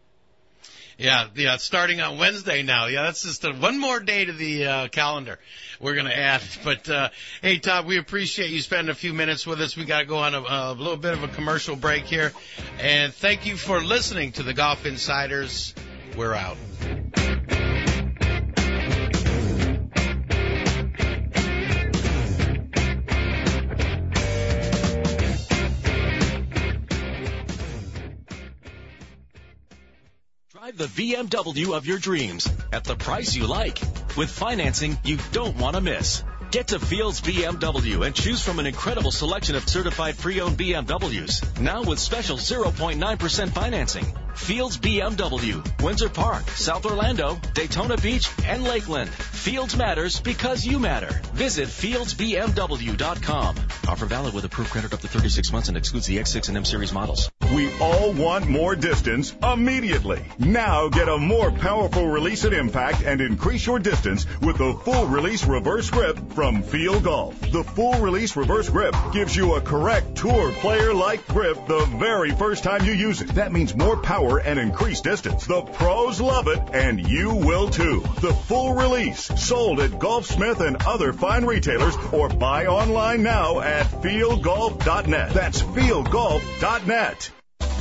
Yeah, yeah, starting on Wednesday now. Yeah, that's just a, one more day to the uh, calendar we're going to add. But uh, hey, Todd, we appreciate you spending a few minutes with us. We got to go on a, a little bit of a commercial break here, and thank you for listening to the Golf Insiders. We're out. The BMW of your dreams at the price you like with financing you don't want to miss. Get to Fields BMW and choose from an incredible selection of certified pre-owned BMWs. Now with special 0.9% financing. Fields BMW, Winter Park, South Orlando, Daytona Beach, and Lakeland. Fields matters because you matter. Visit fieldsbmw.com. Offer valid with approved credit up to 36 months and excludes the X6 and M series models. We all want more distance immediately. Now get a more powerful release at impact and increase your distance with the full release reverse grip from Feel Golf. The full release reverse grip gives you a correct tour player like grip the very first time you use it. That means more power and increased distance. The pros love it and you will too. The full release sold at Golfsmith and other fine retailers or buy online now at feelgolf.net. That's feelgolf.net.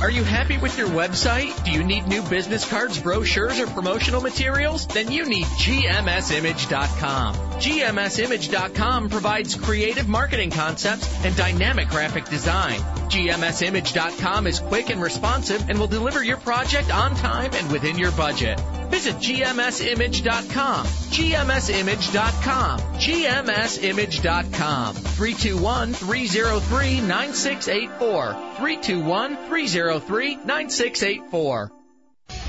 Are you happy with your website? Do you need new business cards, brochures, or promotional materials? Then you need GMSimage.com. GMSimage.com provides creative marketing concepts and dynamic graphic design. GMSimage.com is quick and responsive and will deliver your project on time and within your budget. Visit GMSimage.com. GMSimage.com. GMSimage.com. 321-303-9684. 321-303-9684.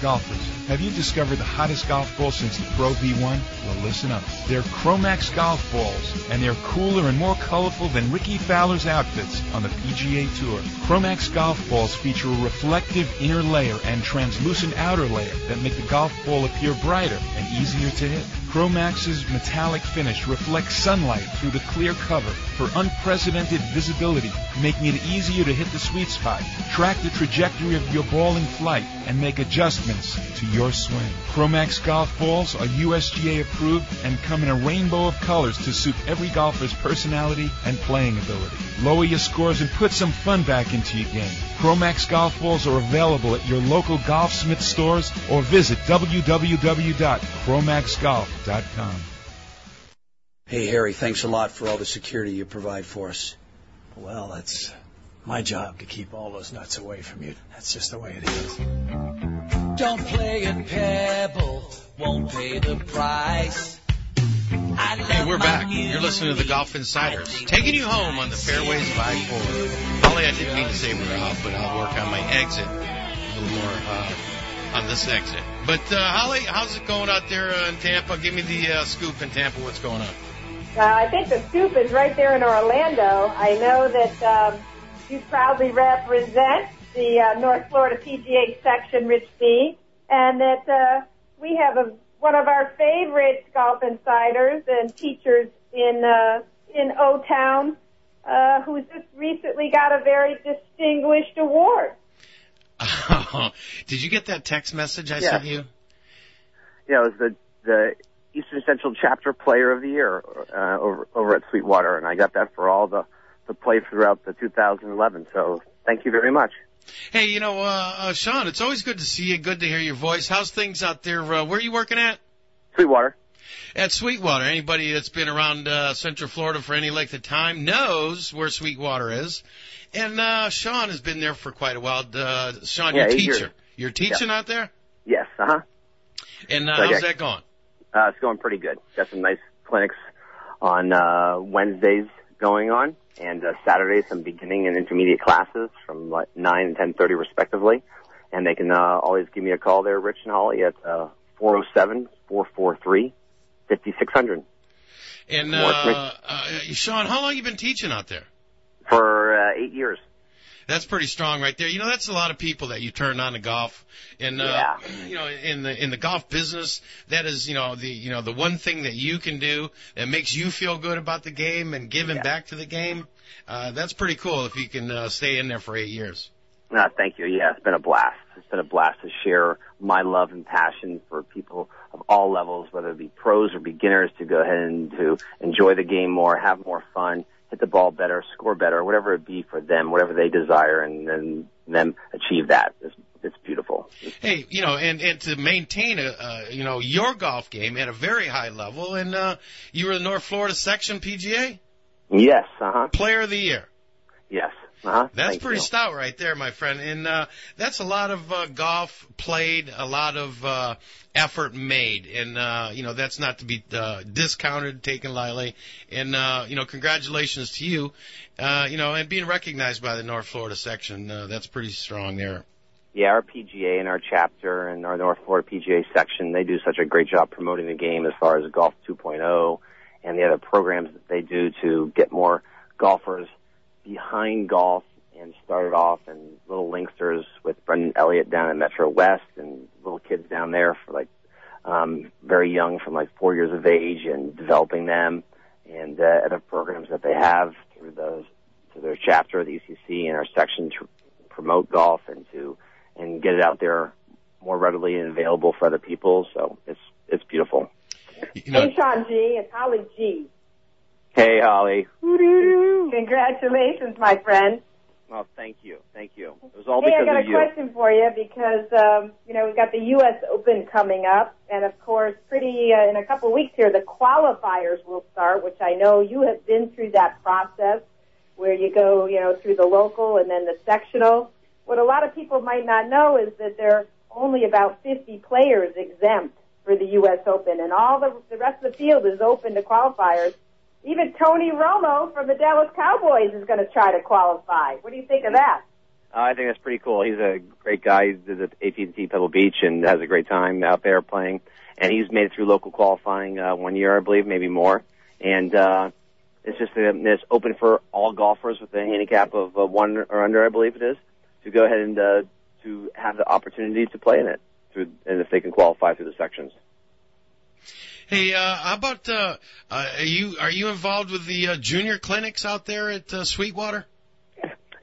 Golfers, have you discovered the hottest golf ball since the Pro V1? Well, listen up. They're Chromax golf balls, and they're cooler and more colorful than Rickie Fowler's outfits on the PGA Tour. Chromax golf balls feature a reflective inner layer and translucent outer layer that make the golf ball appear brighter and easier to hit. Chromax's metallic finish reflects sunlight through the clear cover for unprecedented visibility, making it easier to hit the sweet spot, track the trajectory of your ball in flight, and make adjustments to your swing. Chromax golf balls are USGA approved and come in a rainbow of colors to suit every golfer's personality and playing ability. Lower your scores and put some fun back into your game. Chromax golf balls are available at your local Golfsmith stores or visit www.chromaxgolf.com. Hey, Harry, thanks a lot for all the security you provide for us. Well, it's my job to keep all those nuts away from you. That's just the way it is. Don't play at Pebble, won't pay the price. Hey, we're back. You're listening to the Golf Insiders, taking you home on the fairways of I-4. Holly, I didn't mean to say we're out, but I'll work on my exit a little more uh, on this exit. But uh, Holly, how's it going out there in Tampa? Give me the uh, scoop in Tampa. What's going on? Uh, I think the scoop is right there in Orlando. I know that um, you proudly represent the uh, North Florida PGA section, Rich B, and that uh, we have a one of our favorite golf insiders and teachers in uh, in O Town, uh, who's just recently got a very distinguished award. Did you get that text message I Yeah. sent you? Yeah, it was the the Eastern Central Chapter Player of the Year uh, over over at Sweetwater, and I got that for all the the play throughout the 2011. So thank you very much. Hey, you know, uh, uh, Sean, it's always good to see you. Good to hear your voice. How's things out there? Uh, where are you working at? Sweetwater. At Sweetwater. Anybody that's been around uh, Central Florida for any length of time knows where Sweetwater is. And uh, Sean has been there for quite a while. Uh, Sean, Yeah, eight teacher. years. You're teaching out there? Yes. Uh huh. And uh, So how's that going? Uh, it's going pretty good. Got some nice clinics on uh, Wednesdays going on, and uh, Saturdays some beginning and intermediate classes from like nine and ten thirty respectively. And they can uh, always give me a call there, Rich and Holly, at uh, four zero seven four four three fifty six hundred And uh, uh, Sean, how long you been teaching out there? for uh, eight years. That's pretty strong right there. You know, that's a lot of people that you turn on to golf. And uh you know, in the in the golf business, that is, you know, the you know, the one thing that you can do that makes you feel good about the game and giving back to the game. Uh that's pretty cool if you can uh, stay in there for 8 years. Uh, thank you. Yeah, it's been a blast. It's been a blast to share my love and passion for people of all levels, whether it be pros or beginners, to go ahead and to enjoy the game more, have more fun, hit the ball better, score better, whatever it be for them, whatever they desire, and then them achieve that. It's, it's beautiful. Hey, you know, and and to maintain a uh, you know, your golf game at a very high level and uh you were the North Florida section PGA Yes. Uh huh. player of the year. Yes. Uh huh. That's pretty stout right there, my friend. And uh, that's a lot of uh, golf played, a lot of uh, effort made, and uh, you know that's not to be uh, discounted, taken lightly. And uh, you know, congratulations to you. Uh, you know, and being recognized by the North Florida section, uh, that's pretty strong there. Yeah, our PGA and our chapter and our North Florida PGA section, they do such a great job promoting the game as far as Golf 2.0 and the other programs that they do to get more golfers behind golf and started off and little linksters with Brendan Elliott down at Metro West and little kids down there for like um, very young from like four years of age and developing them and uh, other programs that they have through those to their chapter, of the ECC, and our section to promote golf and to and get it out there more readily and available for other people. So it's it's beautiful. hey, Sean G. It's Holly G. Hey, Holly. Congratulations, my friend. Oh, thank you, thank you. It was all hey, I because got a you. question for you because um, you know we've got the U.S. Open coming up, and of course, pretty uh, in a couple of weeks here, the qualifiers will start, which I know you have been through that process where you go, you know, through the local and then the sectional. What a lot of people might not know is that there are only about 50 players exempt for the U.S. Open, and all the the rest of the field is open to qualifiers. Even Tony Romo from the Dallas Cowboys is going to try to qualify. What do you think of that? Uh, I think that's pretty cool. He's a great guy. He did at AT&T Pebble Beach and has a great time out there playing. And he's made it through local qualifying uh, one year, I believe, maybe more. And uh, it's just uh, it's open for all golfers with a handicap of uh, one or under, I believe it is, to go ahead and uh, to have the opportunity to play in it through, and if they can qualify through the sections. Hey, uh, how about uh, uh, are you are you involved with the uh, junior clinics out there at uh, Sweetwater?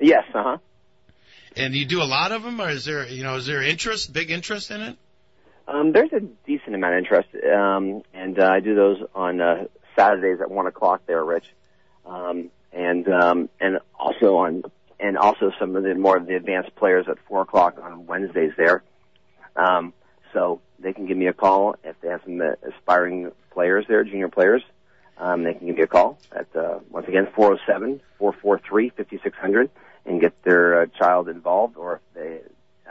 Yes, uh huh. And you do a lot of them, or is there you know is there interest, big interest in it? Um, there's a decent amount of interest, um, and uh, I do those on uh, Saturdays at one o'clock there, Rich, um, and um, and also on and also some of the more of the advanced players at four o'clock on Wednesdays there. Um, so they can give me a call if they have some uh, aspiring players there, junior players. Um, they can give me a call at uh, once again 407-443-5600 and get their uh, child involved, or if they,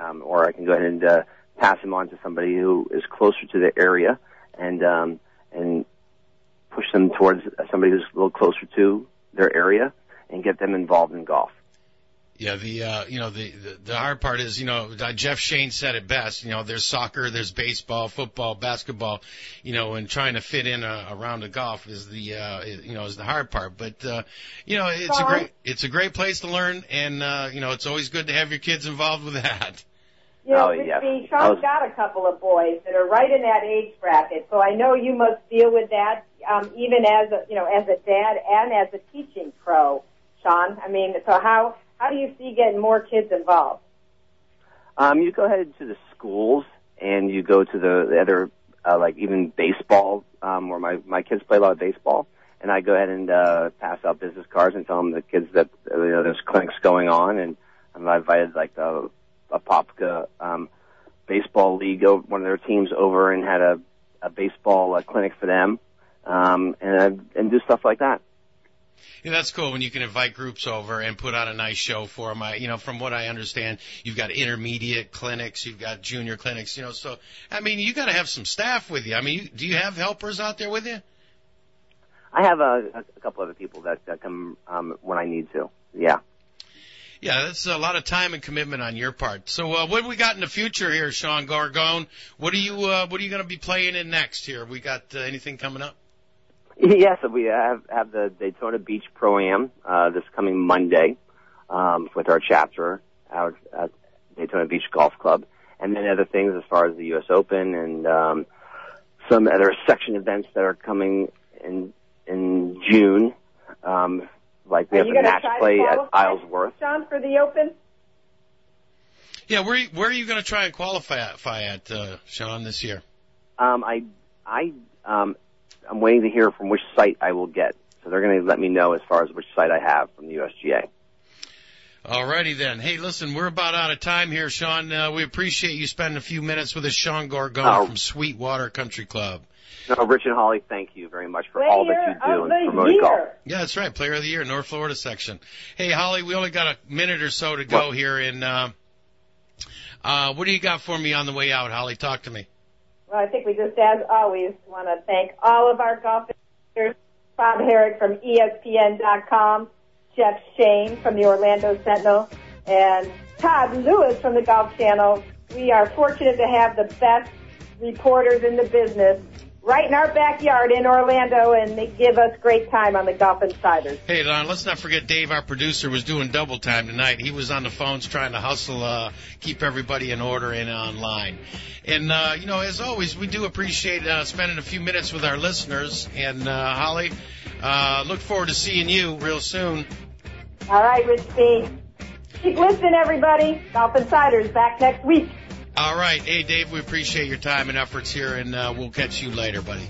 um, or I can go ahead and uh, pass them on to somebody who is closer to the area and um, and push them towards somebody who's a little closer to their area and get them involved in golf. Yeah, the uh, you know the, the the hard part is you know uh, Jeff Shain said it best. You know, there's soccer, there's baseball, football, basketball. You know, and trying to fit in a, a round of golf is the uh, is, you know is the hard part. But uh, you know, it's a great it's a great place to learn, and uh, you know, it's always good to have your kids involved with that. You know, Oh, Rich B, yes. I Sean's was- got a couple of boys that are right in that age bracket, so I know you must deal with that, um, even as a, you know, as a dad and as a teaching pro. Sean? I mean, so how how do you see getting more kids involved? Um, you go ahead to the schools and you go to the, the other, uh, like even baseball, um, where my, my kids play a lot of baseball. And I go ahead and, uh, pass out business cards and tell them the kids that, uh, you know, there's clinics going on and, and I invited like the, Apopka, um, baseball league, one of their teams over and had a, a baseball uh, clinic for them. Um, and, and do stuff like that. Yeah, that's cool when you can invite groups over and put on a nice show for them. I, you know, from what I understand, you've got intermediate clinics, you've got junior clinics, you know, so, I mean, you gotta have some staff with you. I mean, you, do you have helpers out there with you? I have a, a couple other people that, that come, um, when I need to. Yeah. Yeah, that's a lot of time and commitment on your part. So, uh, what do we got in the future here, Sean Gargone? What are you, uh, what are you gonna be playing in next here? We got uh, anything coming up? Yes, we have have the Daytona Beach Pro Am uh, this coming Monday um, with our chapter out at Daytona Beach Golf Club, and then other things as far as the U.S. Open and um, some other section events that are coming in in June. Um, like we Are have you the match play at qualify? Isleworth. Sean, for the Open? Yeah, where where are you going to try and qualify at, uh, Sean, this year? Um, I I um, I'm waiting to hear from which site I will get. So they're going to let me know as far as which site I have from the USGA. Alrighty then. Hey, listen, we're about out of time here, Sean. Uh, we appreciate you spending a few minutes with us, Sean Gargone Oh. from Sweetwater Country Club. No, Rich and Holly, thank you very much for all that you do in promoting golf. Yeah, that's right. Player of the Year, North Florida section. Hey, Holly, we only got a minute or so to go here. And uh, uh, what do you got for me on the way out, Holly? Talk to me. Well, I think we just, as always, want to thank all of our golf Bob Harig from ESPN.com, Jeff Shain from the Orlando Sentinel, and Todd Lewis from the Golf Channel. We are fortunate to have the best reporters in the business right in our backyard in Orlando, and they give us great time on the Golf Insiders. Hey, Don, let's not forget Dave, our producer, was doing double time tonight. He was on the phones trying to hustle, uh, keep everybody in order and online. And, uh, you know, as always, we do appreciate, uh, spending a few minutes with our listeners. And, uh, Holly, uh, look forward to seeing you real soon. All right, Rich B. Keep listening, everybody. Golf Insiders back next week. All right. Hey, Dave, we appreciate your time and efforts here, and, uh, we'll catch you later, buddy.